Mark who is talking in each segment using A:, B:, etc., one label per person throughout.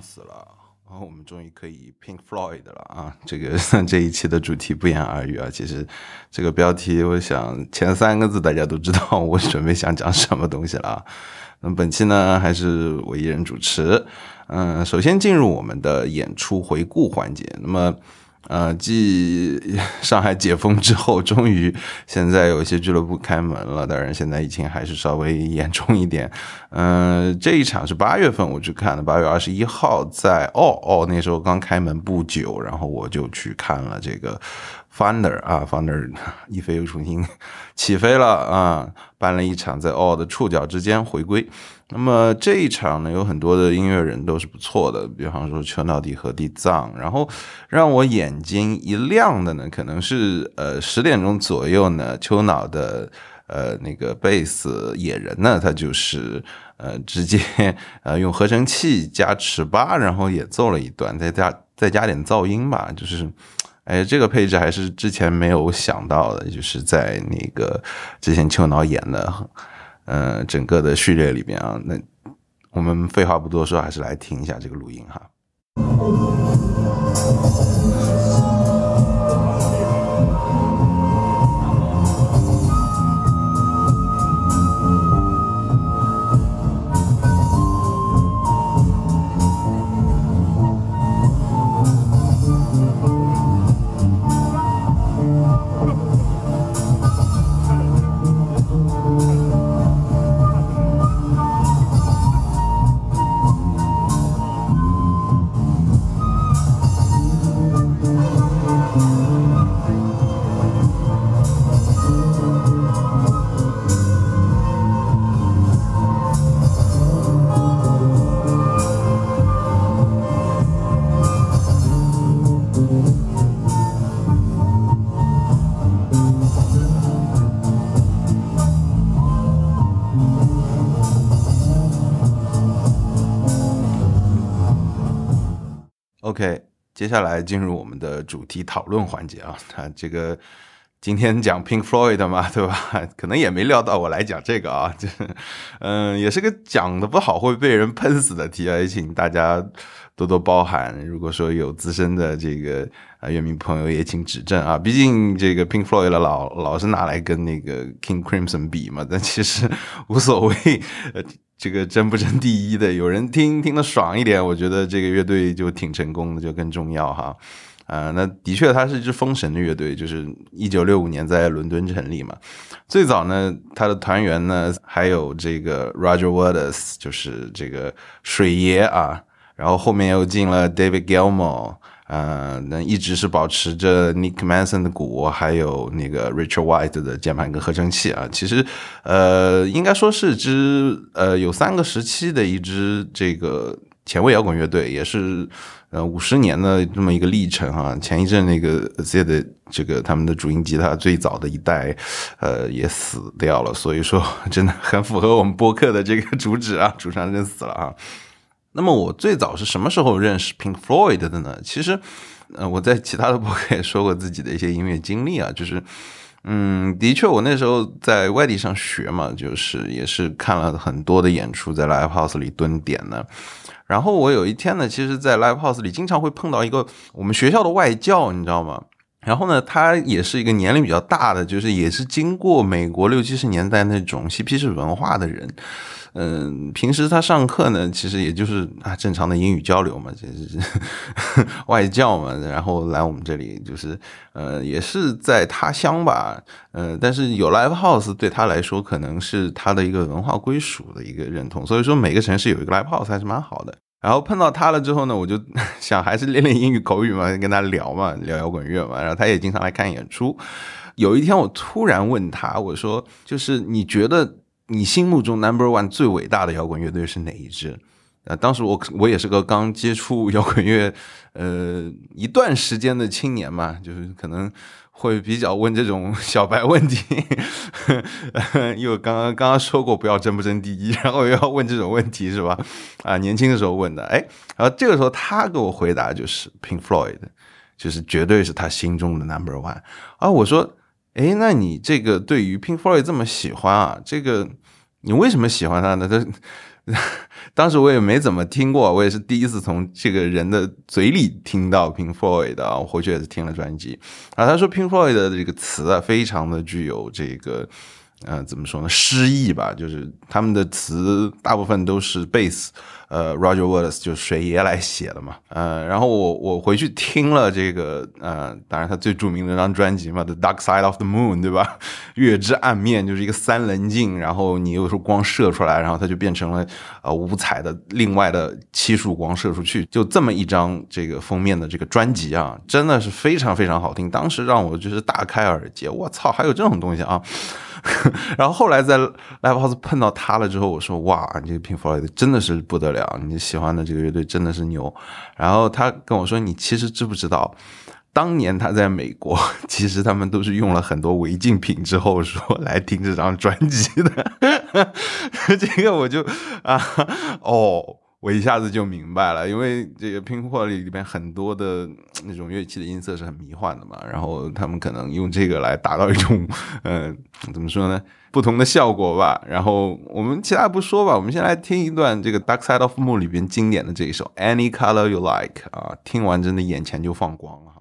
A: 死了，然后我们终于可以 Pink Floyd 了啊！这个这一期的主题不言而喻啊。其实这个标题，我想前三个字大家都知道，我准备想讲什么东西了啊。那本期呢，还是我一人主持。嗯，首先进入我们的演出回顾环节。那么。呃，继上海解封之后，终于现在有一些俱乐部开门了。当然，现在疫情还是稍微严重一点。嗯，这一场是八月份我去看的，八月二十一号在哦哦那时候刚开门不久，然后我就去看了这个。Founder 啊，Founder 一飞又重新起飞了啊！办了一场在 All 的触角之间回归。那么这一场呢，有很多的音乐人都是不错的，比方说丘脑底和地藏。然后让我眼睛一亮的呢，可能是呃十点钟左右呢，秋脑的呃那个贝斯野人呢，他就是呃直接呃用合成器加尺八，然后也奏了一段，再加再加点噪音吧，就是。哎，这个配置还是之前没有想到的，就是在那个之前秋脑演的，呃，整个的序列里边啊。那我们废话不多说，还是来听一下这个录音哈。接下来进入我们的主题讨论环节啊。他这个今天讲 Pink Floyd 嘛，对吧？可能也没料到我来讲这个啊，这嗯，也是个讲的不好会被人喷死的题啊，也请大家多多包涵。如果说有资深的这个啊乐迷朋友，也请指正啊。毕竟这个 Pink Floyd 老老是拿来跟那个 King Crimson 比嘛，但其实无所谓。呃这个争不争第一的，有人听听得爽一点，我觉得这个乐队就挺成功的，就更重要哈。啊，那的确，它是一支封神的乐队，就是一九六五年在伦敦成立嘛。最早呢，他的团员呢还有这个 Roger Waters，就是这个水爷啊，然后后面又进了 David Gilmour。呃，那一直是保持着 Nick Mason 的鼓，还有那个 Richard White 的键盘跟合成器啊。其实，呃，应该说是支呃有三个时期的一支这个前卫摇滚乐队，也是呃五十年的这么一个历程啊。前一阵那个 Z 的这个他们的主音吉他最早的一代，呃也死掉了，所以说真的很符合我们播客的这个主旨啊，主唱真死了啊。那么我最早是什么时候认识 Pink Floyd 的呢？其实，呃，我在其他的博客也说过自己的一些音乐经历啊，就是，嗯，的确，我那时候在外地上学嘛，就是也是看了很多的演出，在 Live House 里蹲点呢。然后我有一天呢，其实，在 Live House 里经常会碰到一个我们学校的外教，你知道吗？然后呢，他也是一个年龄比较大的，就是也是经过美国六七十年代那种嬉皮士文化的人。嗯，平时他上课呢，其实也就是啊正常的英语交流嘛，就是 外教嘛，然后来我们这里就是呃也是在他乡吧，呃，但是有 live house 对他来说可能是他的一个文化归属的一个认同，所以说每个城市有一个 live house 还是蛮好的。然后碰到他了之后呢，我就 想还是练练英语口语嘛，跟他聊嘛，聊摇滚乐嘛，然后他也经常来看演出。有一天我突然问他，我说就是你觉得？你心目中 number one 最伟大的摇滚乐队是哪一支？呃，当时我我也是个刚接触摇滚乐呃一段时间的青年嘛，就是可能会比较问这种 小白问题，因为刚刚刚刚说过不要争不争第一，然后又要问这种问题是吧？啊，年轻的时候问的，哎，然后这个时候他给我回答就是 Pink Floyd，就是绝对是他心中的 number one。啊，我说。哎，那你这个对于 Pink Floyd 这么喜欢啊？这个你为什么喜欢他呢？他 当时我也没怎么听过，我也是第一次从这个人的嘴里听到 Pink Floyd 的，我回去也是听了专辑。啊，他说 Pink Floyd 的这个词啊，非常的具有这个。呃，怎么说呢？诗意吧，就是他们的词大部分都是 bass，呃，Roger Waters 就水爷来写的嘛。呃，然后我我回去听了这个，呃，当然他最著名的那张专辑嘛，《The Dark Side of the Moon》，对吧？月之暗面就是一个三棱镜，然后你有时候光射出来，然后它就变成了呃五彩的另外的七束光射出去，就这么一张这个封面的这个专辑啊，真的是非常非常好听。当时让我就是大开耳界，我操，还有这种东西啊！然后后来在 Live House 碰到他了之后，我说哇，你这个 Pink Floyd 真的是不得了，你喜欢的这个乐队真的是牛。然后他跟我说，你其实知不知道，当年他在美国，其实他们都是用了很多违禁品之后说来听这张专辑的。这个我就啊，哦。我一下子就明白了，因为这个拼货里里边很多的那种乐器的音色是很迷幻的嘛，然后他们可能用这个来达到一种，呃，怎么说呢，不同的效果吧。然后我们其他不说吧，我们先来听一段这个 Dark Side of Moon 里边经典的这一首 Any Color You Like 啊，听完真的眼前就放光了。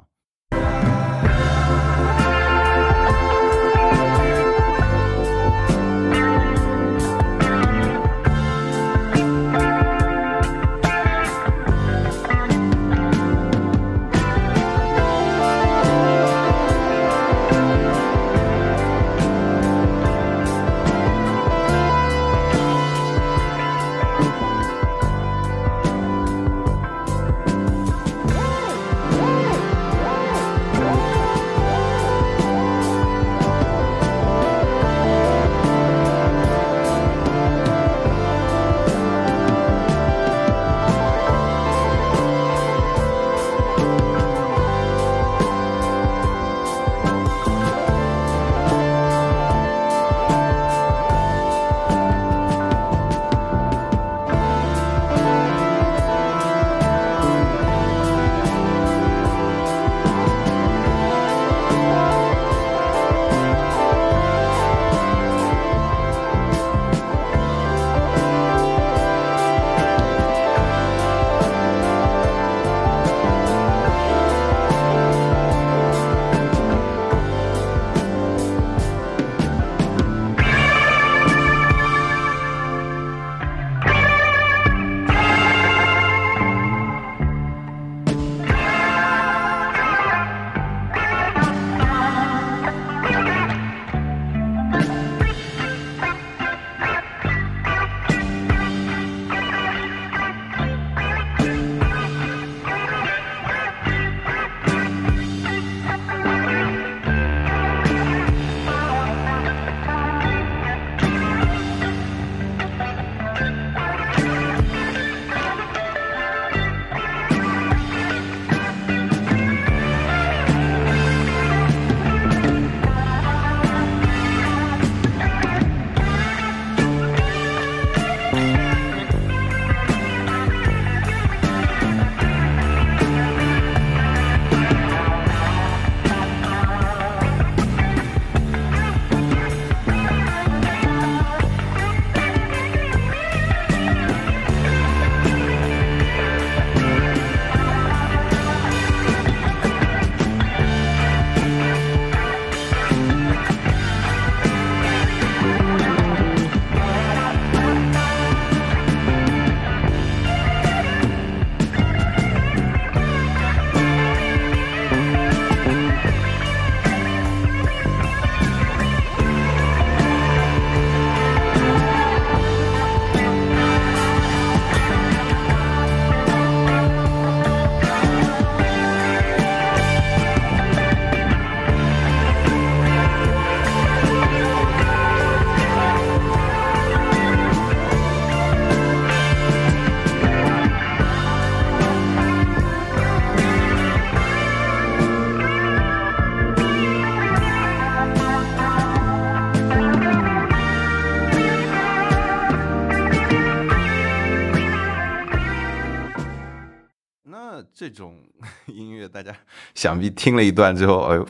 A: 想必听了一段之后，哎呦，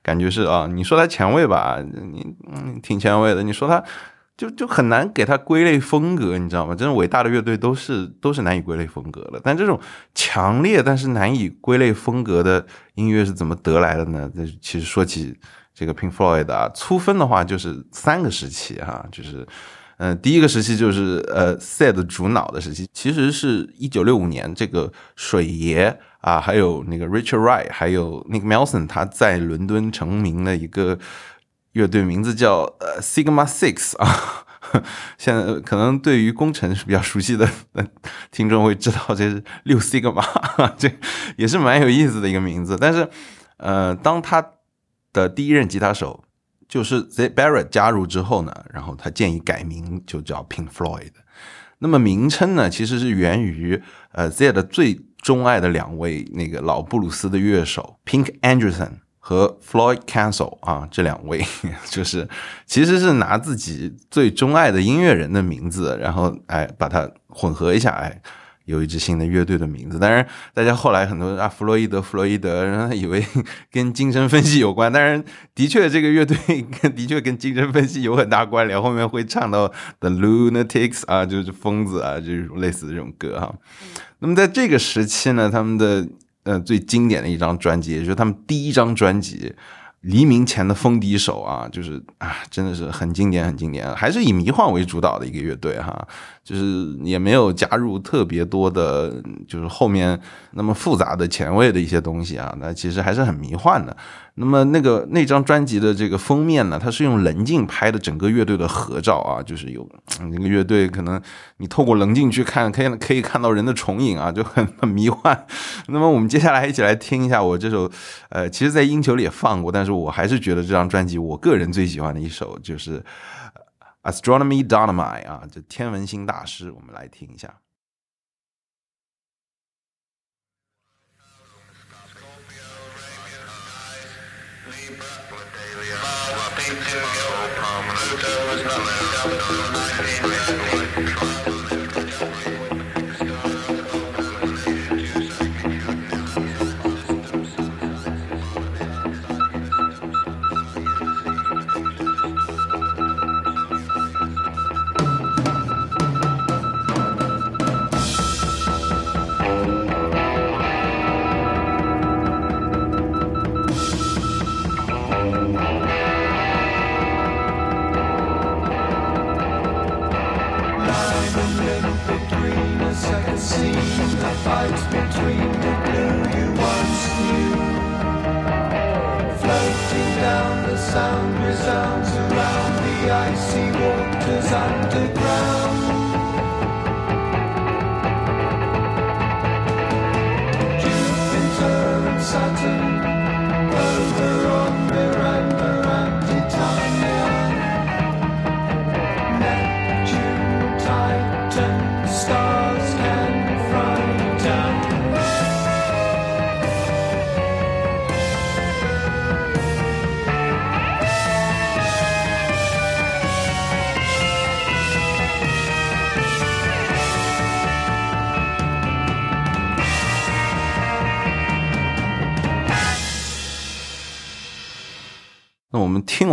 A: 感觉是啊，你说它前卫吧，你嗯挺前卫的；你说它就就很难给它归类风格，你知道吗？这种伟大的乐队都是都是难以归类风格的。但这种强烈但是难以归类风格的音乐是怎么得来的呢？这其实说起这个 Pink Floyd 啊，粗分的话就是三个时期哈，就是嗯，第一个时期就是呃 Sad 主脑的时期，其实是一九六五年这个水爷啊，还有那个 Richard Wright，还有那个 Melson 他在伦敦成名的一个。乐队名字叫呃 Sigma Six 啊，现在可能对于工程是比较熟悉的听众会知道这是六 Sigma，这也是蛮有意思的一个名字。但是呃，当他的第一任吉他手就是 Z Barrett 加入之后呢，然后他建议改名就叫 Pink Floyd。那么名称呢，其实是源于呃 Z 的最钟爱的两位那个老布鲁斯的乐手 Pink Anderson。和 Floyd Cancel 啊，这两位 就是其实是拿自己最钟爱的音乐人的名字，然后哎把它混合一下，哎有一支新的乐队的名字。当然，大家后来很多啊，弗洛伊德，弗洛伊德，然后以为 跟精神分析有关。当然，的确这个乐队 的确跟精神分析有很大关联。后面会唱到 The Lunatics 啊，就是疯子啊，就是类似这种歌哈。那么在这个时期呢，他们的。呃，最经典的一张专辑，也就是他们第一张专辑《黎明前的风笛手》啊，就是啊，真的是很经典，很经典，还是以迷幻为主导的一个乐队哈。就是也没有加入特别多的，就是后面那么复杂的前卫的一些东西啊，那其实还是很迷幻的。那么那个那张专辑的这个封面呢，它是用棱镜拍的整个乐队的合照啊，就是有那个乐队可能你透过棱镜去看，可以可以看到人的重影啊，就很很迷幻。那么我们接下来一起来听一下我这首，呃，其实在音球里也放过，但是我还是觉得这张专辑我个人最喜欢的一首就是。Astronomy Dynamite 啊，这天文星大师，我们来听一下。听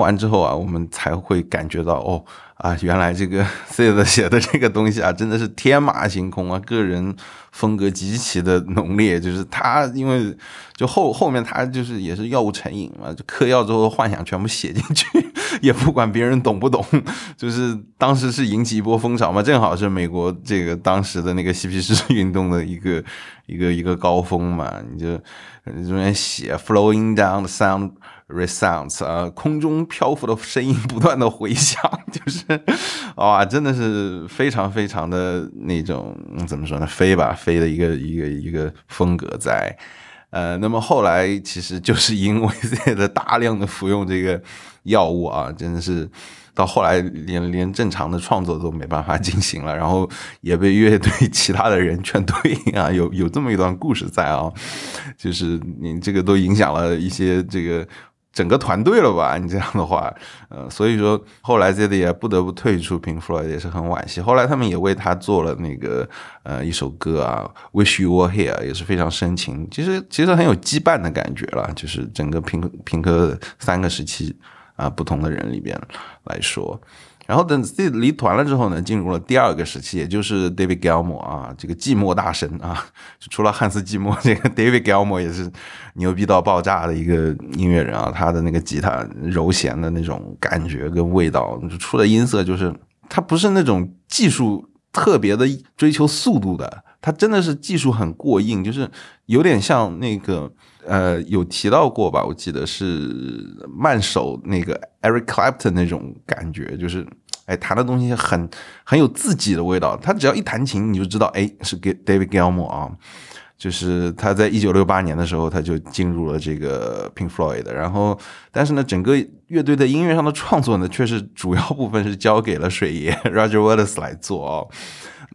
A: 完之后啊，我们才会感觉到哦啊，原来这个 Sid 写的这个东西啊，真的是天马行空啊，个人风格极其的浓烈。就是他，因为就后后面他就是也是药物成瘾嘛，就嗑药之后幻想全部写进去，也不管别人懂不懂。就是当时是引起一波风潮嘛，正好是美国这个当时的那个嬉皮士运动的一个一个一个高峰嘛，你就中间写 Flowing down the sound。Resounds 啊，空中漂浮的声音不断的回响，就是 哇，真的是非常非常的那种怎么说呢，飞吧飞的一个一个一个风格在。呃，那么后来其实就是因为 这个大量的服用这个药物啊，真的是到后来连连正常的创作都没办法进行了，然后也被乐队 其他的人劝退啊，有有这么一段故事在啊，就是你这个都影响了一些这个。整个团队了吧？你这样的话，呃，所以说后来 Zed 也不得不退出 Pink Floyd，也是很惋惜。后来他们也为他做了那个呃一首歌啊，Wish You Were Here，也是非常深情。其实其实很有羁绊的感觉了，就是整个平平克三个时期啊不同的人里边来说。然后等 Sid 离团了之后呢，进入了第二个时期，也就是 David Gilmour 啊，这个寂寞大神啊，除了汉斯季默，这个 David Gilmour 也是牛逼到爆炸的一个音乐人啊，他的那个吉他柔弦的那种感觉跟味道，出的音色就是他不是那种技术特别的追求速度的，他真的是技术很过硬，就是有点像那个。呃，有提到过吧？我记得是慢手那个 Eric Clapton 那种感觉，就是哎，弹的东西很很有自己的味道。他只要一弹琴，你就知道，哎，是给 David Gilmour 啊。就是他在一九六八年的时候，他就进入了这个 Pink Floyd。然后，但是呢，整个乐队的音乐上的创作呢，却是主要部分是交给了水爷 Roger Waters 来做哦。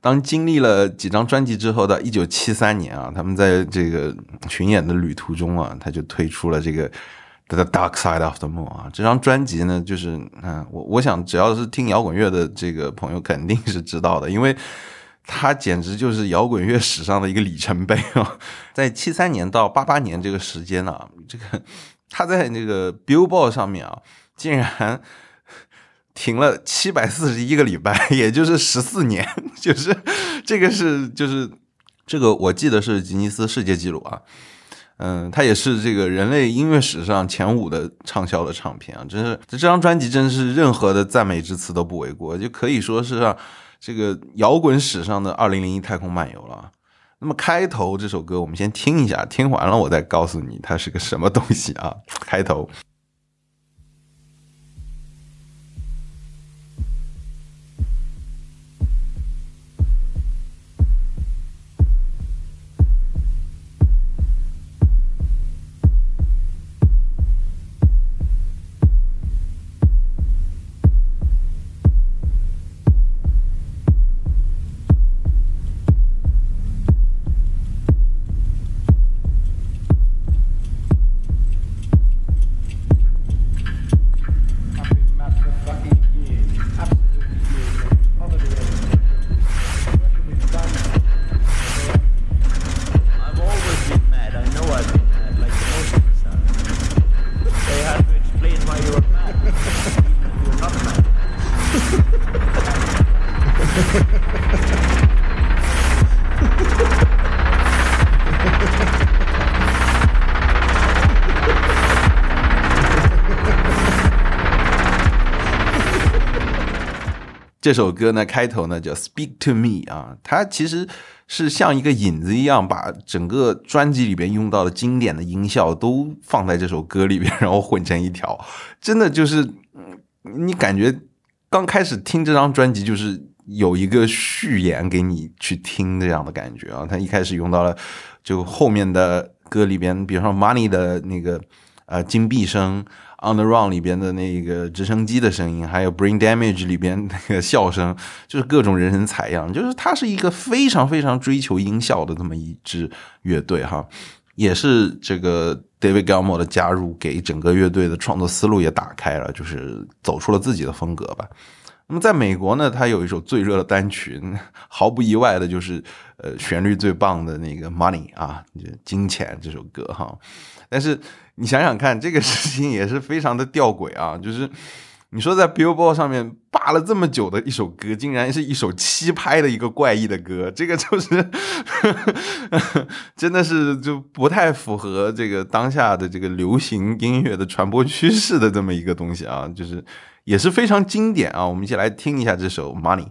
A: 当经历了几张专辑之后到一九七三年啊，他们在这个巡演的旅途中啊，他就推出了这个《The Dark Side of the Moon》啊。这张专辑呢，就是嗯，我我想只要是听摇滚乐的这个朋友肯定是知道的，因为它简直就是摇滚乐史上的一个里程碑啊。在七三年到八八年这个时间呢，这个他在那个 Billboard 上面啊，竟然。停了七百四十一个礼拜，也就是十四年，就是这个是就是这个我记得是吉尼斯世界纪录啊，嗯，它也是这个人类音乐史上前五的畅销的唱片啊，真是这张专辑真是任何的赞美之词都不为过，就可以说是让这个摇滚史上的二零零一太空漫游了。那么开头这首歌我们先听一下，听完了我再告诉你它是个什么东西啊，开头。这首歌呢，开头呢叫 "Speak to Me" 啊，它其实是像一个引子一样，把整个专辑里边用到的经典的音效都放在这首歌里边，然后混成一条，真的就是，你感觉刚开始听这张专辑就是有一个序言给你去听这样的感觉啊。他一开始用到了，就后面的歌里边，比如说 Money 的那个呃金币声。On the Run 里边的那个直升机的声音，还有 Brain Damage 里边那个笑声，就是各种人人采样，就是它是一个非常非常追求音效的这么一支乐队哈，也是这个 David Gilmour 的加入，给整个乐队的创作思路也打开了，就是走出了自己的风格吧。那么在美国呢，他有一首最热的单曲，毫不意外的就是呃旋律最棒的那个 Money 啊，金钱这首歌哈，但是。你想想看，这个事情也是非常的吊诡啊！就是你说在 Billboard 上面霸了这么久的一首歌，竟然是一首七拍的一个怪异的歌，这个就是真的是就不太符合这个当下的这个流行音乐的传播趋势的这么一个东西啊！就是也是非常经典啊！我们一起来听一下这首 Money。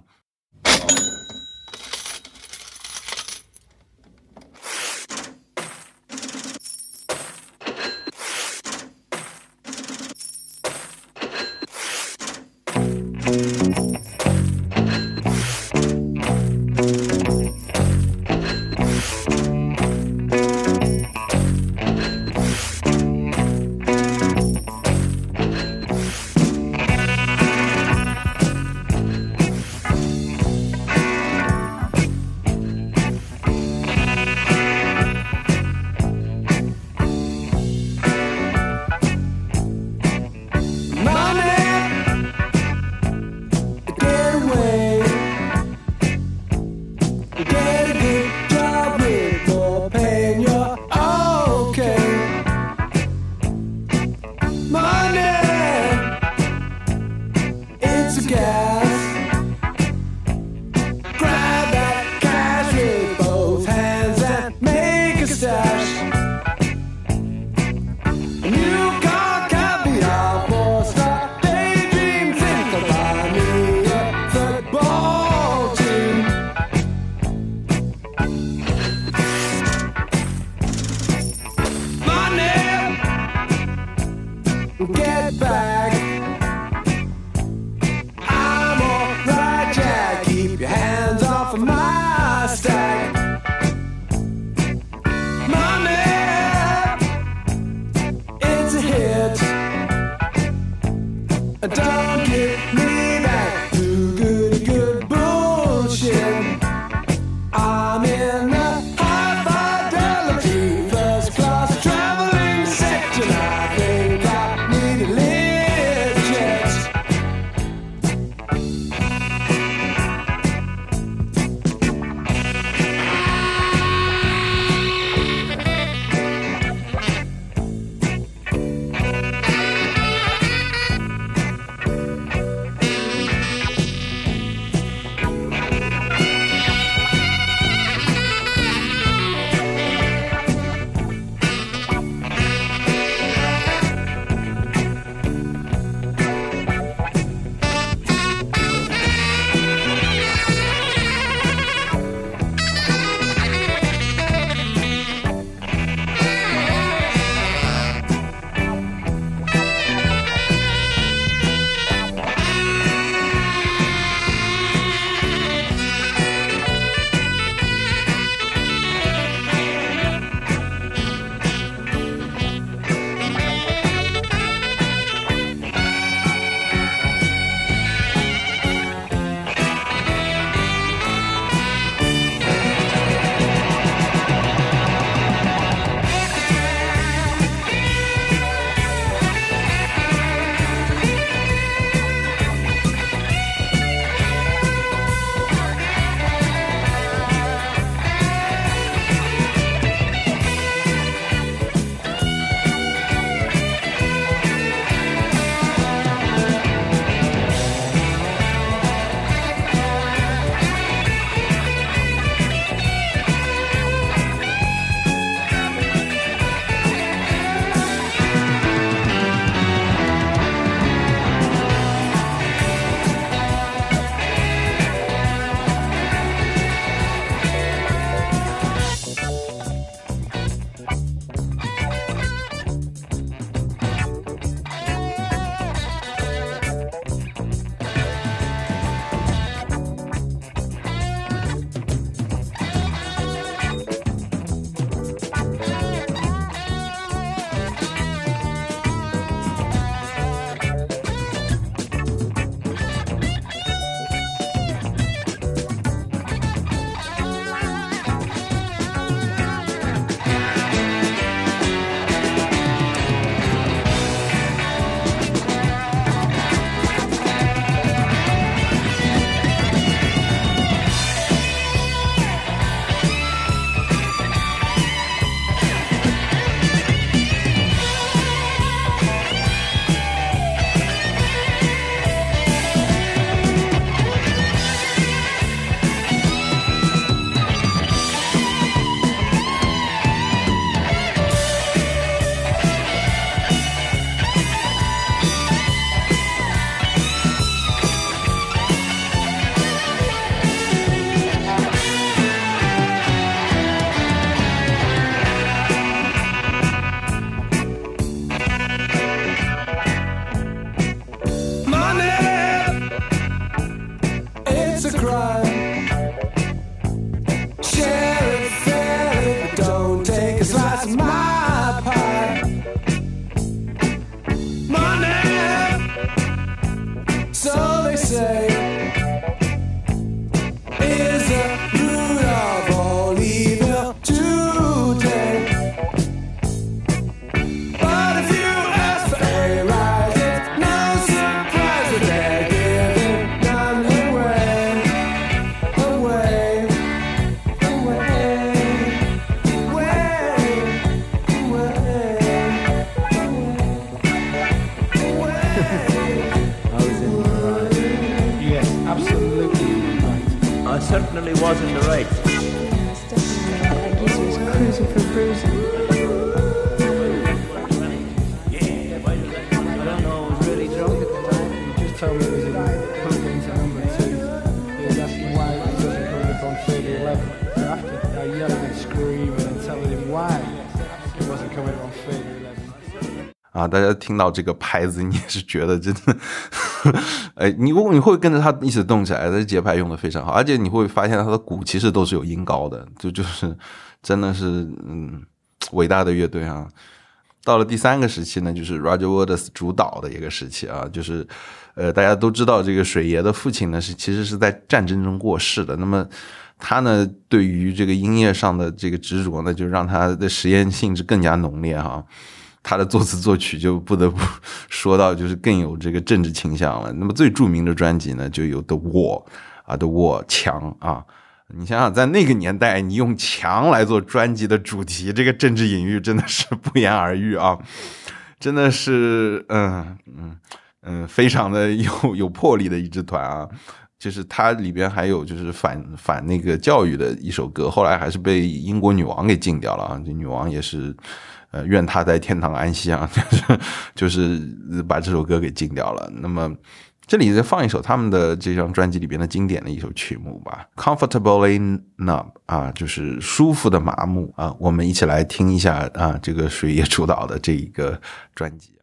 A: 大家听到这个拍子，你也是觉得真的，哎，你你会跟着他一起动起来，这节拍用的非常好，而且你会发现他的鼓其实都是有音高的，就 就是真的是嗯伟大的乐队啊。到了第三个时期呢，就是 Roger Waters 主导的一个时期啊，就是呃大家都知道这个水爷的父亲呢是其实是在战争中过世的，那么他呢对于这个音乐上的这个执着呢，就让他的实验性质更加浓烈哈。他的作词作曲就不得不说到，就是更有这个政治倾向了。那么最著名的专辑呢，就有《The War》啊，《The War》墙啊。你想想，在那个年代，你用墙来做专辑的主题，这个政治隐喻真的是不言而喻啊！真的是，嗯嗯嗯，非常的有 有魄力的一支团啊。就是它里边还有就是反反那个教育的一首歌，后来还是被英国女王给禁掉了啊。这女王也是。呃，愿他在天堂安息啊，就 是就是把这首歌给禁掉了。那么这里再放一首他们的这张专辑里边的经典的一首曲目吧，《Comfortably Numb》啊，就是舒服的麻木啊。我们一起来听一下啊，这个水野主导的这一个专辑。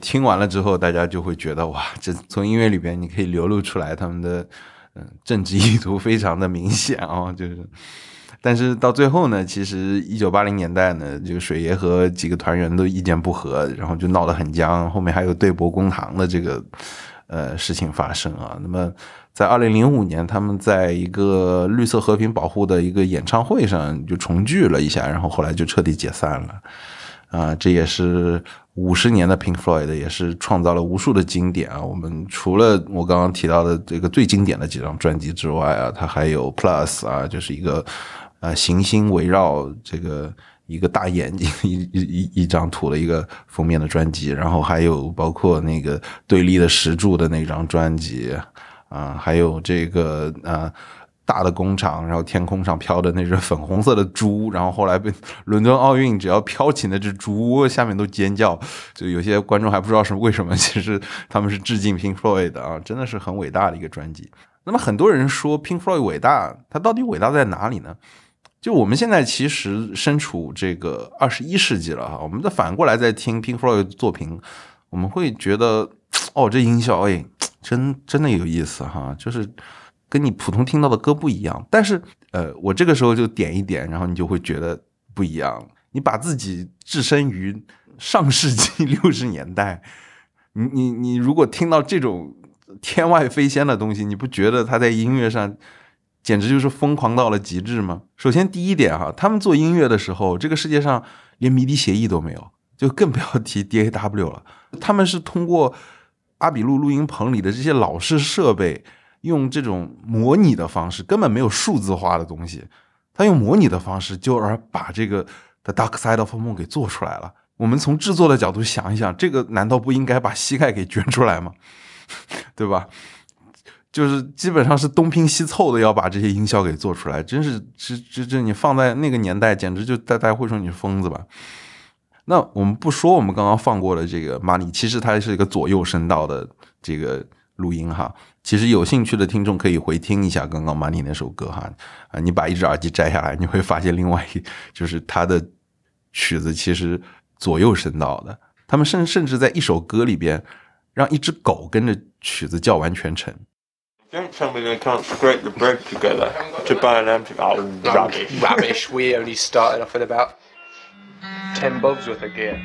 A: 听完了之后，大家就会觉得哇，这从音乐里边你可以流露出来他们的嗯政治意图非常的明显啊，就是。但是到最后呢，其实一九八零年代呢，这个水爷和几个团员都意见不合，然后就闹得很僵。后面还有对簿公堂的这个呃事情发生啊。那么在二零零五年，他们在一个绿色和平保护的一个演唱会上就重聚了一下，然后后来就彻底解散了。啊，这也是五十年的 Pink Floyd，也是创造了无数的经典啊。我们除了我刚刚提到的这个最经典的几张专辑之外啊，它还有 Plus 啊，就是一个。啊，行星围绕这个一个大眼睛一一一一张图的一个封面的专辑，然后还有包括那个对立的石柱的那张专辑啊，还有这个啊大的工厂，然后天空上飘的那只粉红色的猪，然后后来被伦敦奥运只要飘起那只猪，下面都尖叫，就有些观众还不知道是为什么，其实他们是致敬 Pink Floyd 的啊，真的是很伟大的一个专辑。那么很多人说 Pink Floyd 伟大，它到底伟大在哪里呢？就我们现在其实身处这个二十一世纪了哈，我们再反过来再听 Pink Floyd 的作品，我们会觉得哦，这音效哎，真真的有意思哈，就是跟你普通听到的歌不一样。但是呃，我这个时候就点一点，然后你就会觉得不一样。你把自己置身于上世纪六十年代，你你你如果听到这种天外飞仙的东西，你不觉得他在音乐上？简直就是疯狂到了极致吗？首先第一点哈，他们做音乐的时候，这个世界上连迷笛协议都没有，就更不要提 DAW 了。他们是通过阿比路录音棚里的这些老式设备，用这种模拟的方式，根本没有数字化的东西，他用模拟的方式就而把这个 The Dark Side of Moon 给做出来了。我们从制作的角度想一想，这个难道不应该把膝盖给捐出来吗？对吧？就是基本上是东拼西凑的要把这些音效给做出来，真是这这这你放在那个年代，简直就大家会说你是疯子吧？那我们不说我们刚刚放过的这个 Money，其实它是一个左右声道的这个录音哈。其实有兴趣的听众可以回听一下刚刚 Money 那首歌哈啊，你把一只耳机摘下来，你会发现另外一就是它的曲子其实左右声道的。他们甚甚至在一首歌里边让一只狗跟着曲子叫完全程。
B: Don't tell me they can't scrape the bread together to buy an. Oh, rubbish.
C: rubbish. We only started off with about ten bobs worth of gear.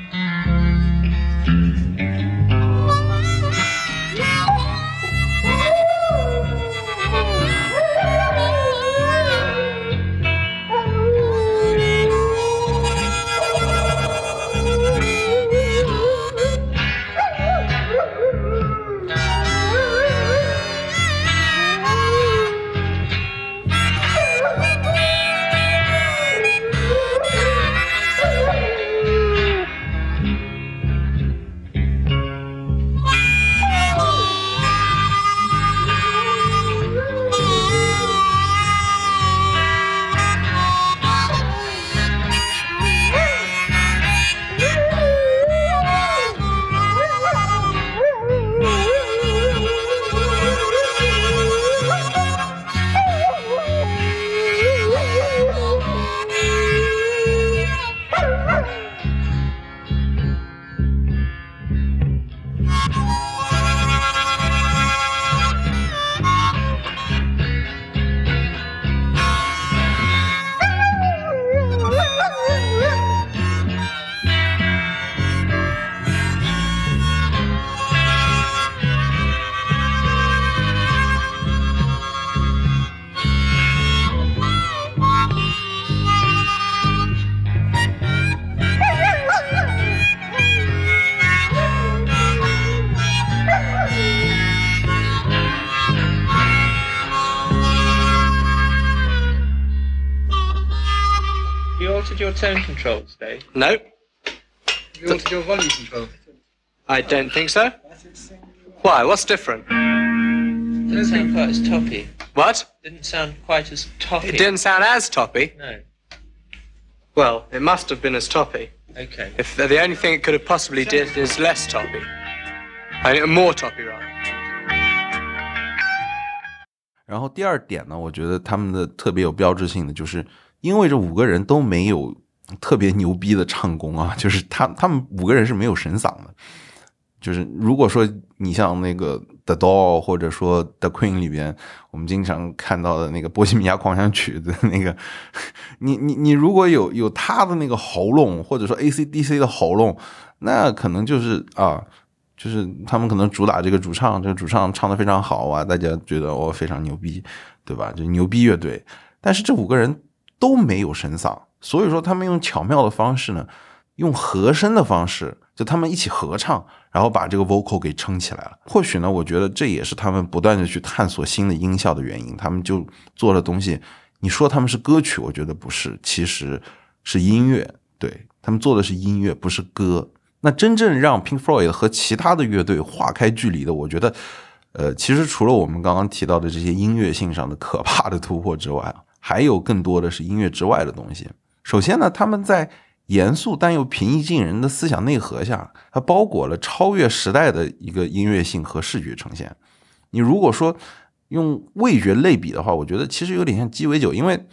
D: tone control today?
C: No.
D: You altered your volume control?
C: I don't think so. Why? What's different?
D: Didn't sound quite as toppy.
C: What?
D: Didn't sound quite as toppy.
C: It didn't sound as toppy.
D: No.
C: Well, it must have been as toppy.
D: Okay.
C: If the only thing it could have possibly did is less toppy. I mean, more toppy, right?
A: 然后第二点呢，我觉得他们的特别有标志性的，就是因为这五个人都没有 特别牛逼的唱功啊，就是他他们五个人是没有神嗓的，就是如果说你像那个 The Doll 或者说 The Queen 里边，我们经常看到的那个《波西米亚狂想曲》的那个，你你你如果有有他的那个喉咙，或者说 AC/DC 的喉咙，那可能就是啊，就是他们可能主打这个主唱，这个主唱唱的非常好啊，大家觉得哦非常牛逼，对吧？就牛逼乐队。但是这五个人都没有神嗓，所以说他们用巧妙的方式呢，用和声的方式，就他们一起合唱，然后把这个 vocal 给撑起来了。或许呢，我觉得这也是他们不断的去探索新的音效的原因。他们就做的东西，你说他们是歌曲，我觉得不是，其实是音乐。对他们做的是音乐，不是歌。那真正让 Pink Floyd 和其他的乐队划开距离的，我觉得，呃，其实除了我们刚刚提到的这些音乐性上的可怕的突破之外。还有更多的是音乐之外的东西。首先呢，他们在严肃但又平易近人的思想内核下，它包裹了超越时代的一个音乐性和视觉呈现。你如果说用味觉类比的话，我觉得其实有点像鸡尾酒，因为，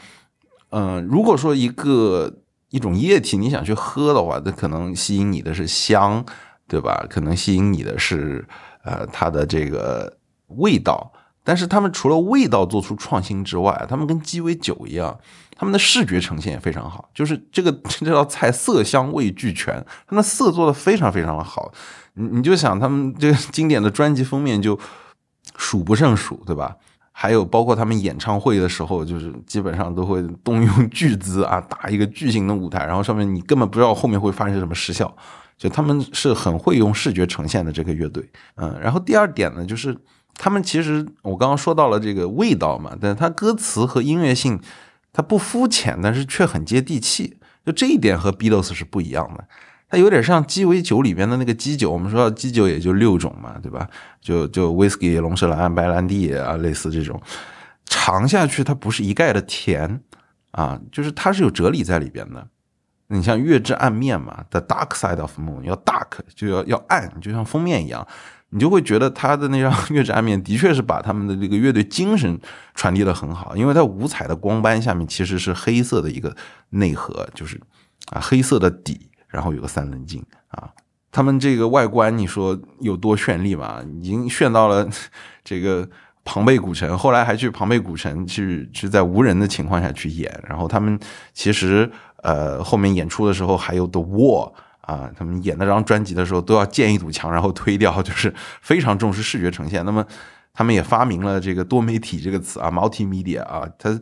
A: 嗯，如果说一个一种液体你想去喝的话，它可能吸引你的是香，对吧？可能吸引你的是呃它的这个味道。但是他们除了味道做出创新之外，他们跟鸡尾酒一样，他们的视觉呈现也非常好。就是这个 这道菜色香味俱全，他们色做的非常非常的好。你你就想他们这个经典的专辑封面就数不胜数，对吧？还有包括他们演唱会的时候，就是基本上都会动用巨资啊，搭一个巨型的舞台，然后上面你根本不知道后面会发生什么时效。就他们是很会用视觉呈现的这个乐队。嗯，然后第二点呢，就是。他们其实我刚刚说到了这个味道嘛，但是它歌词和音乐性，它不肤浅，但是却很接地气。就这一点和 Beatles 是不一样的，它有点像鸡尾酒里边的那个基酒。我们说基酒也就六种嘛，对吧？就就 Whisky、龙舌兰、白兰地啊，类似这种，尝下去它不是一概的甜啊，就是它是有哲理在里边的。你像月之暗面嘛，The Dark Side of Moon，要 dark 就要要暗，就像封面一样。你就会觉得他的那张乐之暗面的确是把他们的这个乐队精神传递的很好，因为在五彩的光斑下面其实是黑色的一个内核，就是啊黑色的底，然后有个三棱镜啊。他们这个外观你说有多绚丽嘛？已经炫到了这个庞贝古城，后来还去庞贝古城去去在无人的情况下去演，然后他们其实呃后面演出的时候还有 The Wall。啊，他们演那张专辑的时候都要建一堵墙，然后推掉，就是非常重视视觉呈现。那么，他们也发明了这个多媒体这个词啊，multimedia 啊，它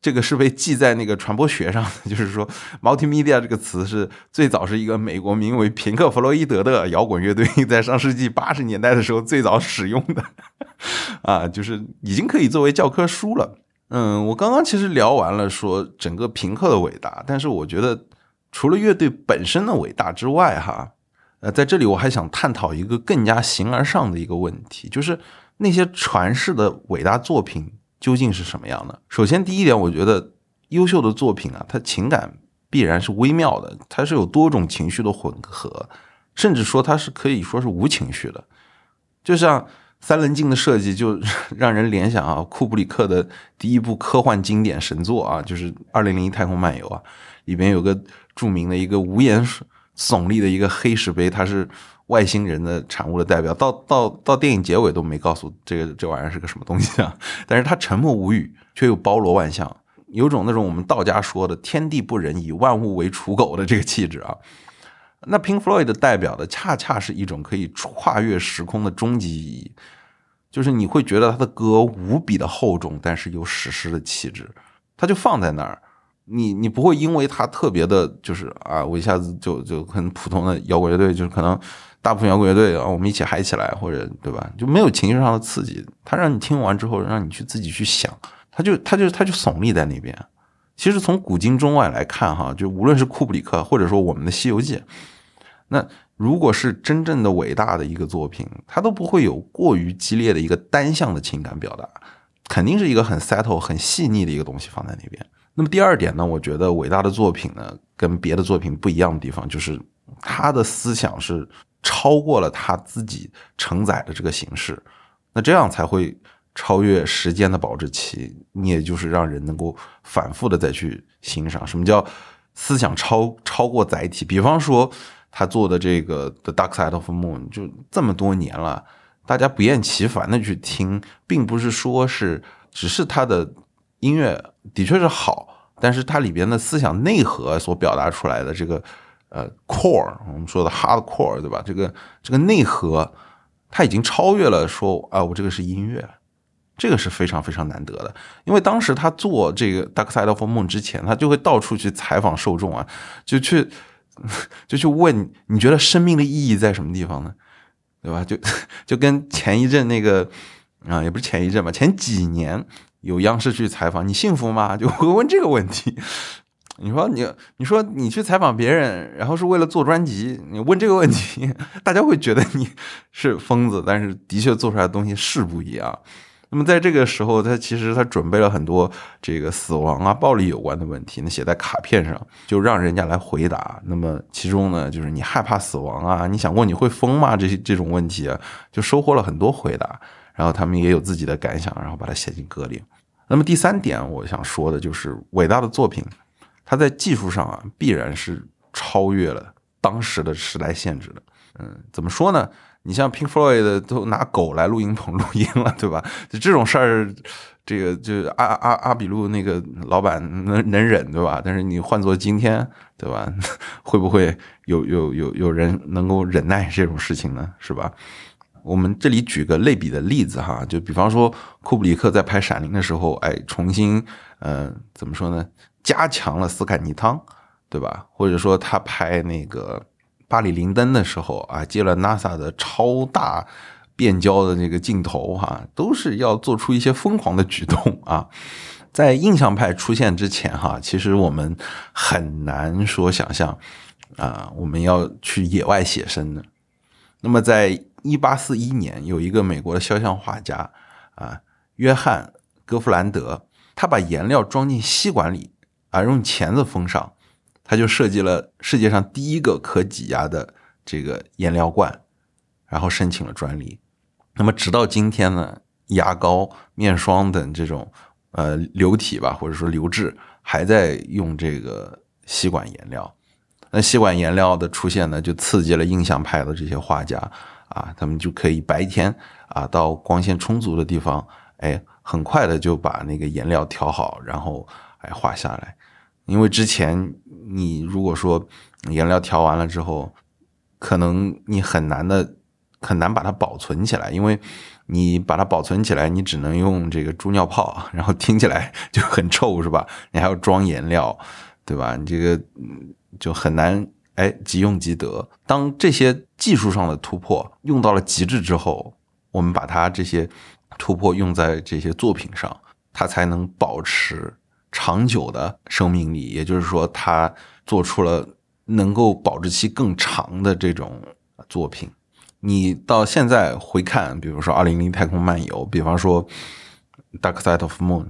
A: 这个是被记在那个传播学上的，就是说 multimedia 这个词是最早是一个美国名为平克·弗洛伊德的摇滚乐队在上世纪八十年代的时候最早使用的，啊，就是已经可以作为教科书了。嗯，我刚刚其实聊完了说整个平克的伟大，但是我觉得。除了乐队本身的伟大之外，哈，呃，在这里我还想探讨一个更加形而上的一个问题，就是那些传世的伟大作品究竟是什么样的？首先，第一点，我觉得优秀的作品啊，它情感必然是微妙的，它是有多种情绪的混合，甚至说它是可以说是无情绪的。就像三棱镜的设计，就 让人联想啊，库布里克的第一部科幻经典神作啊，就是《二零零一太空漫游》啊，里边有个。著名的一个无言耸立的一个黑石碑，它是外星人的产物的代表。到到到电影结尾都没告诉这个这玩意儿是个什么东西啊！但是他沉默无语，却又包罗万象，有种那种我们道家说的“天地不仁，以万物为刍狗”的这个气质啊。那 Pink Floyd 的代表的恰恰是一种可以跨越时空的终极意义，就是你会觉得他的歌无比的厚重，但是有史诗的气质，他就放在那儿。你你不会因为他特别的，就是啊，我一下子就就很普通的摇滚乐队，就是可能大部分摇滚乐队啊，我们一起嗨起来，或者对吧，就没有情绪上的刺激。他让你听完之后，让你去自己去想，他就他就他就耸立在那边。其实从古今中外来看，哈，就无论是库布里克，或者说我们的《西游记》，那如果是真正的伟大的一个作品，它都不会有过于激烈的一个单向的情感表达，肯定是一个很 settle、很细腻的一个东西放在那边。那么第二点呢，我觉得伟大的作品呢，跟别的作品不一样的地方，就是他的思想是超过了他自己承载的这个形式，那这样才会超越时间的保质期，你也就是让人能够反复的再去欣赏。什么叫思想超超过载体？比方说他做的这个《The Dark Side of the Moon》就这么多年了，大家不厌其烦的去听，并不是说是只是他的音乐的确是好，但是它里边的思想内核所表达出来的这个呃 core，我们说的 hard core，对吧？这个这个内核，它已经超越了说啊，我这个是音乐。这个是非常非常难得的，因为当时他做这个《Dark Side of the Moon》之前，他就会到处去采访受众啊，就去 就去问你觉得生命的意义在什么地方呢？对吧？就 就跟前一阵那个啊，也不是前一阵吧，前几年有央视去采访你幸福吗？就会问这个问题。你说你你说你去采访别人，然后是为了做专辑，你问这个问题，大家会觉得你是疯子，但是的确做出来的东西是不一样。那么在这个时候，他其实他准备了很多这个死亡啊、暴力有关的问题，那写在卡片上，就让人家来回答。那么其中呢，就是你害怕死亡啊，你想过你会疯吗？这些这种问题啊，就收获了很多回答。然后他们也有自己的感想，然后把它写进歌里。那么第三点，我想说的就是伟大的作品，它在技术上啊，必然是超越了当时的时代限制的。嗯，怎么说呢？你像 Pink Floyd 都拿狗来录音棚录音了，对吧？就这种事儿，这个就阿阿阿比路那个老板能能忍，对吧？但是你换做今天，对吧？会不会有有有有人能够忍耐这种事情呢？是吧？我们这里举个类比的例子哈，就比方说库布里克在拍《闪灵》的时候，哎，重新呃怎么说呢？加强了斯坎尼汤，对吧？或者说他拍那个。巴里林登的时候啊，接了 NASA 的超大变焦的那个镜头哈，都是要做出一些疯狂的举动啊。在印象派出现之前哈，其实我们很难说想象啊，我们要去野外写生的。那么，在一八四一年，有一个美国的肖像画家啊，约翰戈夫兰德，他把颜料装进吸管里啊，用钳子封上。他就设计了世界上第一个可挤压的这个颜料罐，然后申请了专利。那么直到今天呢，牙膏、面霜等这种呃流体吧，或者说流质，还在用这个吸管颜料。那吸管颜料的出现呢，就刺激了印象派的这些画家啊，他们就可以白天啊到光线充足的地方，哎，很快的就把那个颜料调好，然后哎画下来。因为之前你如果说颜料调完了之后，可能你很难的很难把它保存起来，因为你把它保存起来，你只能用这个猪尿泡，然后听起来就很臭，是吧？你还要装颜料，对吧？你这个就很难哎，即用即得。当这些技术上的突破用到了极致之后，我们把它这些突破用在这些作品上，它才能保持。长久的生命力，也就是说，他做出了能够保质期更长的这种作品。你到现在回看，比如说《二零零太空漫游》，比方说《Dark Side of Moon》，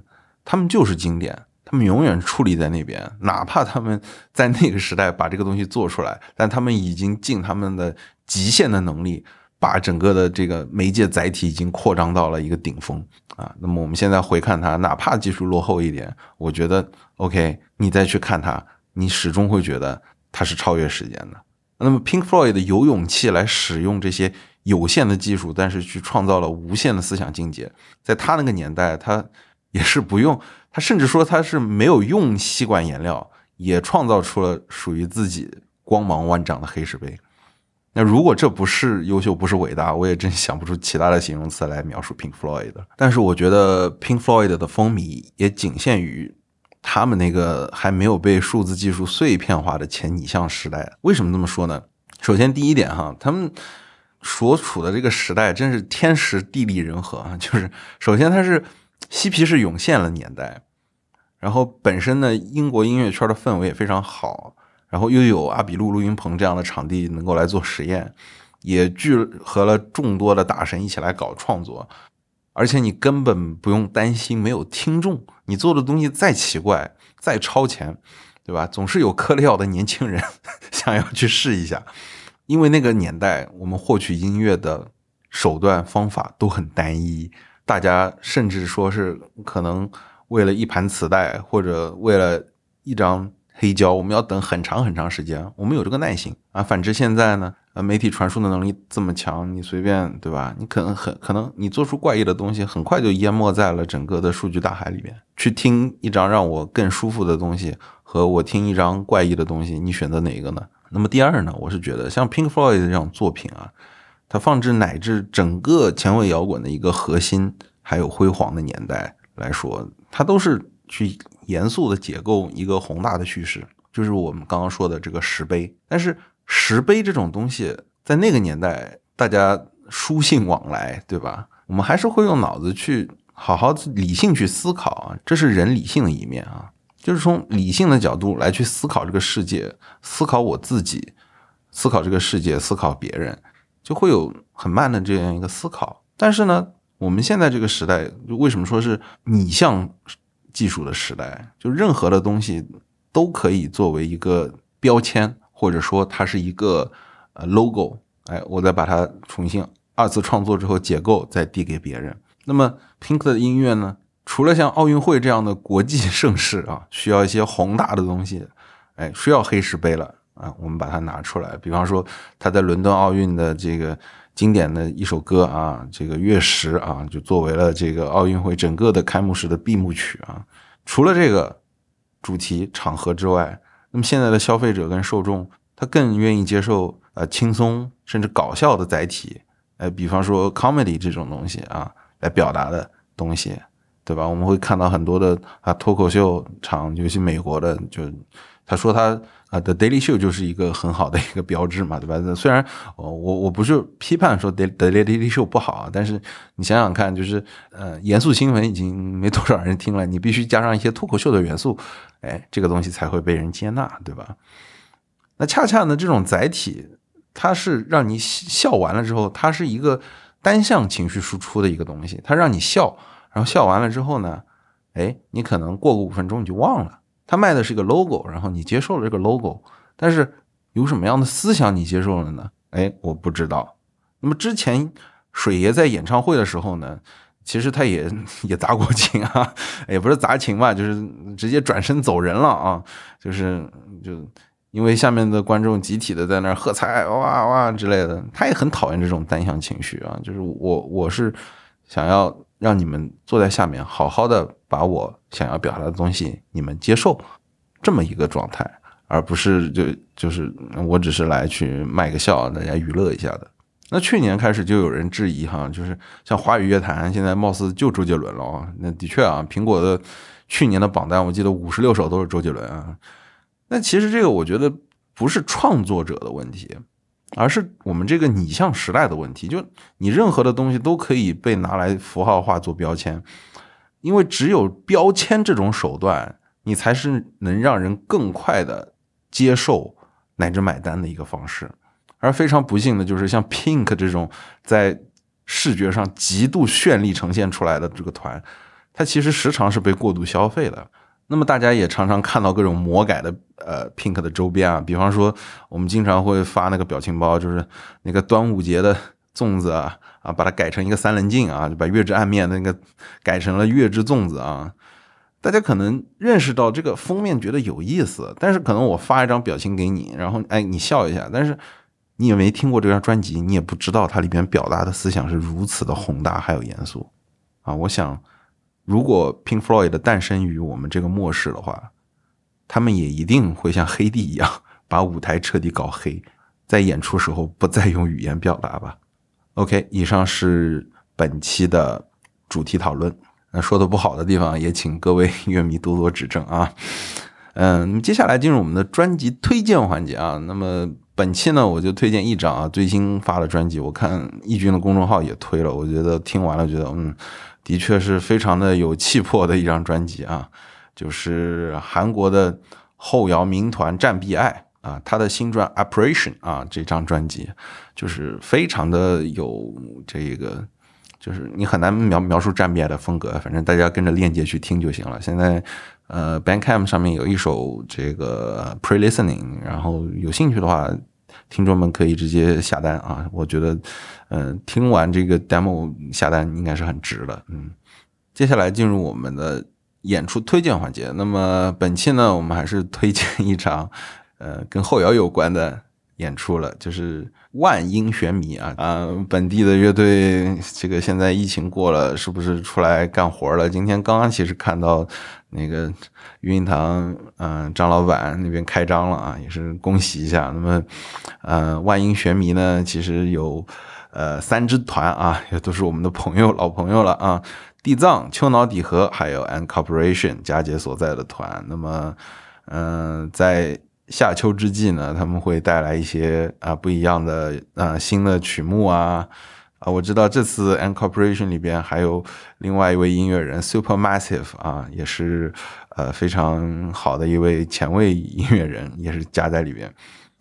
A: 他们就是经典，他们永远矗立在那边。哪怕他们在那个时代把这个东西做出来，但他们已经尽他们的极限的能力。把整个的这个媒介载体已经扩张到了一个顶峰啊！那么我们现在回看它，哪怕技术落后一点，我觉得 OK，你再去看它，你始终会觉得它是超越时间的。那么 Pink Floyd 有勇气来使用这些有限的技术，但是去创造了无限的思想境界。在他那个年代，他也是不用，他甚至说他是没有用吸管颜料，也创造出了属于自己光芒万丈的黑石碑。那如果这不是优秀，不是伟大，我也真想不出其他的形容词来描述 Pink Floyd。但是我觉得 Pink Floyd 的风靡也仅限于他们那个还没有被数字技术碎片化的前拟像时代。为什么这么说呢？首先第一点哈，他们所处的这个时代真是天时地利人和啊，就是首先它是嬉皮士涌现了年代，然后本身呢英国音乐圈的氛围也非常好。然后又有阿比路录音棚这样的场地能够来做实验，也聚合了众多的大神一起来搞创作，而且你根本不用担心没有听众，你做的东西再奇怪、再超前，对吧？总是有嗑药的年轻人 想要去试一下，因为那个年代我们获取音乐的手段方法都很单一，大家甚至说是可能为了一盘磁带或者为了一张。黑胶，我们要等很长很长时间，我们有这个耐心啊。反之现在呢，呃，媒体传输的能力这么强，你随便对吧？你可能很可能你做出怪异的东西，很快就淹没在了整个的数据大海里面。去听一张让我更舒服的东西，和我听一张怪异的东西，你选择哪一个呢？那么第二呢，我是觉得像 Pink Floyd 这种作品啊，它放置乃至整个前卫摇滚的一个核心还有辉煌的年代来说，它都是去严肃的解构一个宏大的叙事，就是我们刚刚说的这个石碑。但是石碑这种东西，在那个年代，大家书信往来，对吧？我们还是会用脑子去好好理性去思考啊，这是人理性的一面啊。就是从理性的角度来去思考这个世界，思考我自己，思考这个世界，思考别人，就会有很慢的这样一个思考。但是呢，我们现在这个时代，就为什么说是拟像技术的时代？就任何的东西都可以作为一个标签，或者说它是一个呃 logo。哎，我再把它重新二次创作之后解构，再递给别人。那么 Pink 的音乐呢？除了像奥运会这样的国际盛事啊，需要一些宏大的东西，哎，需要黑石碑了啊，我们把它拿出来。比方说他在伦敦奥运的这个经典的一首歌啊，这个月食啊，就作为了这个奥运会整个的开幕式的闭幕曲啊。除了这个主题场合之外，那么现在的消费者跟受众，他更愿意接受呃轻松甚至搞笑的载体，哎，比方说 comedy 这种东西啊，来表达的东西。对吧？我们会看到很多的啊脱口秀场，尤其美国的，就他说他啊的 Daily Show 就是一个很好的一个标志嘛，对吧？虽然我我不是批判说 Daily Daily Show 不好啊，但是你想想看，就是呃严肃新闻已经没多少人听了，你必须加上一些脱口秀的元素，哎，这个东西才会被人接纳，对吧？那恰恰呢，这种载体它是让你笑完了之后，它是一个单向情绪输出的一个东西，它让你笑。然后笑完了之后呢，哎，你可能过个五分钟你就忘了。他卖的是一个 logo，然后你接受了这个 logo，但是有什么样的思想你接受了呢？哎，我不知道。那么之前水爷在演唱会的时候呢，其实他也也砸过琴啊，也不是砸琴吧，就是直接转身走人了啊，就是就因为下面的观众集体的在那儿喝彩哇哇之类的，他也很讨厌这种单向情绪啊，就是我我是想要。让你们坐在下面，好好的把我想要表达的东西你们接受，这么一个状态，而不是就就是我只是来去卖个笑，大家娱乐一下的。那去年开始就有人质疑哈，就是像华语乐坛现在貌似就周杰伦了啊。那的确啊，苹果的去年的榜单我记得五十六首都是周杰伦啊。那其实这个我觉得不是创作者的问题。而是我们这个拟像时代的问题，就你任何的东西都可以被拿来符号化做标签，因为只有标签这种手段，你才是能让人更快的接受乃至买单的一个方式。而非常不幸的就是，像 Pink 这种在视觉上极度绚丽呈现出来的这个团，它其实时常是被过度消费的。那么大家也常常看到各种魔改的呃 Pink 的周边啊，比方说我们经常会发那个表情包，就是那个端午节的粽子啊啊，把它改成一个三棱镜啊，就把月之暗面那个改成了月之粽子啊。大家可能认识到这个封面觉得有意思，但是可能我发一张表情给你，然后哎你笑一下，但是你也没听过这张专辑，你也不知道它里边表达的思想是如此的宏大还有严肃啊。我想。如果 Pink Floyd 的诞生于我们这个末世的话，他们也一定会像黑帝一样把舞台彻底搞黑，在演出时候不再用语言表达吧。OK，以上是本期的主题讨论。那说的不好的地方，也请各位乐迷多多指正啊。嗯，接下来进入我们的专辑推荐环节啊。那么本期呢，我就推荐一张啊最新发的专辑，我看易军的公众号也推了，我觉得听完了觉得嗯。的确是非常的有气魄的一张专辑啊，就是韩国的后摇民团战必爱啊，他的新专《Operation》啊，这张专辑就是非常的有这个，就是你很难描描述战必爱的风格，反正大家跟着链接去听就行了。现在呃，Bandcamp 上面有一首这个 Pre Listening，然后有兴趣的话。听众们可以直接下单啊！我觉得，嗯，听完这个 demo 下单应该是很值的。嗯，接下来进入我们的演出推荐环节。那么本期呢，我们还是推荐一场 呃跟后摇有关的演出了，就是万音玄迷啊啊，本地的乐队，这个现在疫情过了，是不是出来干活了？今天刚刚其实看到那个育婴堂，嗯、张老板那边开张了啊，也是恭喜一下。那么，呃，万音玄迷呢，其实有呃三支团啊，也都是我们的朋友老朋友了啊。地藏、丘脑底核还有 An Corporation 佳杰所在的团，那么，嗯、在夏秋之际呢，他们会带来一些啊、不一样的啊、新的曲目啊啊，我知道这次 An Corporation 里边还有另外一位音乐人 Supermassive 啊，也是呃非常好的一位前卫音乐人，也是加在里边。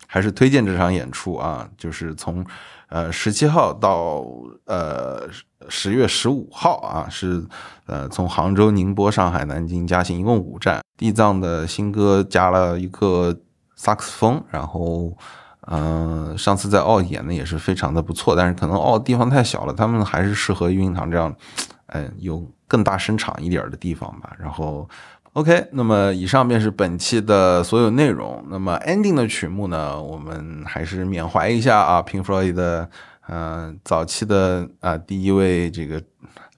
A: 还是推荐这场演出啊，就是从呃十七号到呃十月十五号啊，是呃从杭州、宁波、上海、南京、嘉兴一共五站。地藏的新歌加了一个萨克斯风，然后嗯、上次在奥演的也是非常的不错，但是可能奥地方太小了，他们还是适合育婴堂这样，嗯、有更大声场一点的地方吧。然后 OK，那么以上便是本期的所有内容。那么 ending 的曲目呢，我们还是缅怀一下啊，Pink Floyd 的，呃，早期的啊、第一位这个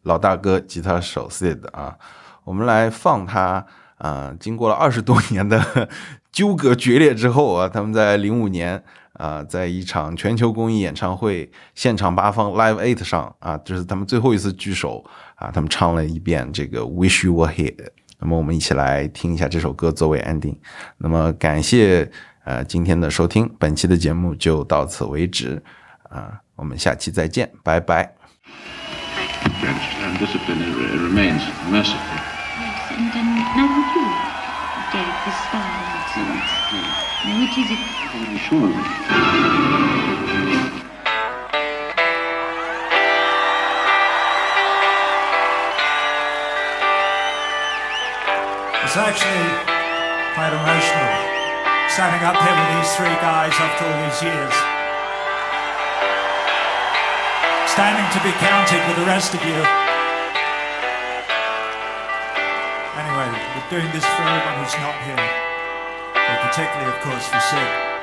A: 老大哥吉他手 Sid 啊，我们来放他啊、经过了二十多年的纠葛决裂之后啊，他们在零五年啊、在一场全球公益演唱会现场八方 Live Eight 上啊，这是他们最后一次聚首啊，他们唱了一遍这个 Wish You Were Here。那么我们一起来听一下这首歌作为 ending 那么感谢呃今天的收听本期的节目就到此为止。啊我们下期再见拜拜。
E: It's actually quite emotional standing up here with these three guys after all these years. Standing to be counted with the rest of you. Anyway, we're doing this for everyone who's not here, but particularly, of course, for Sid.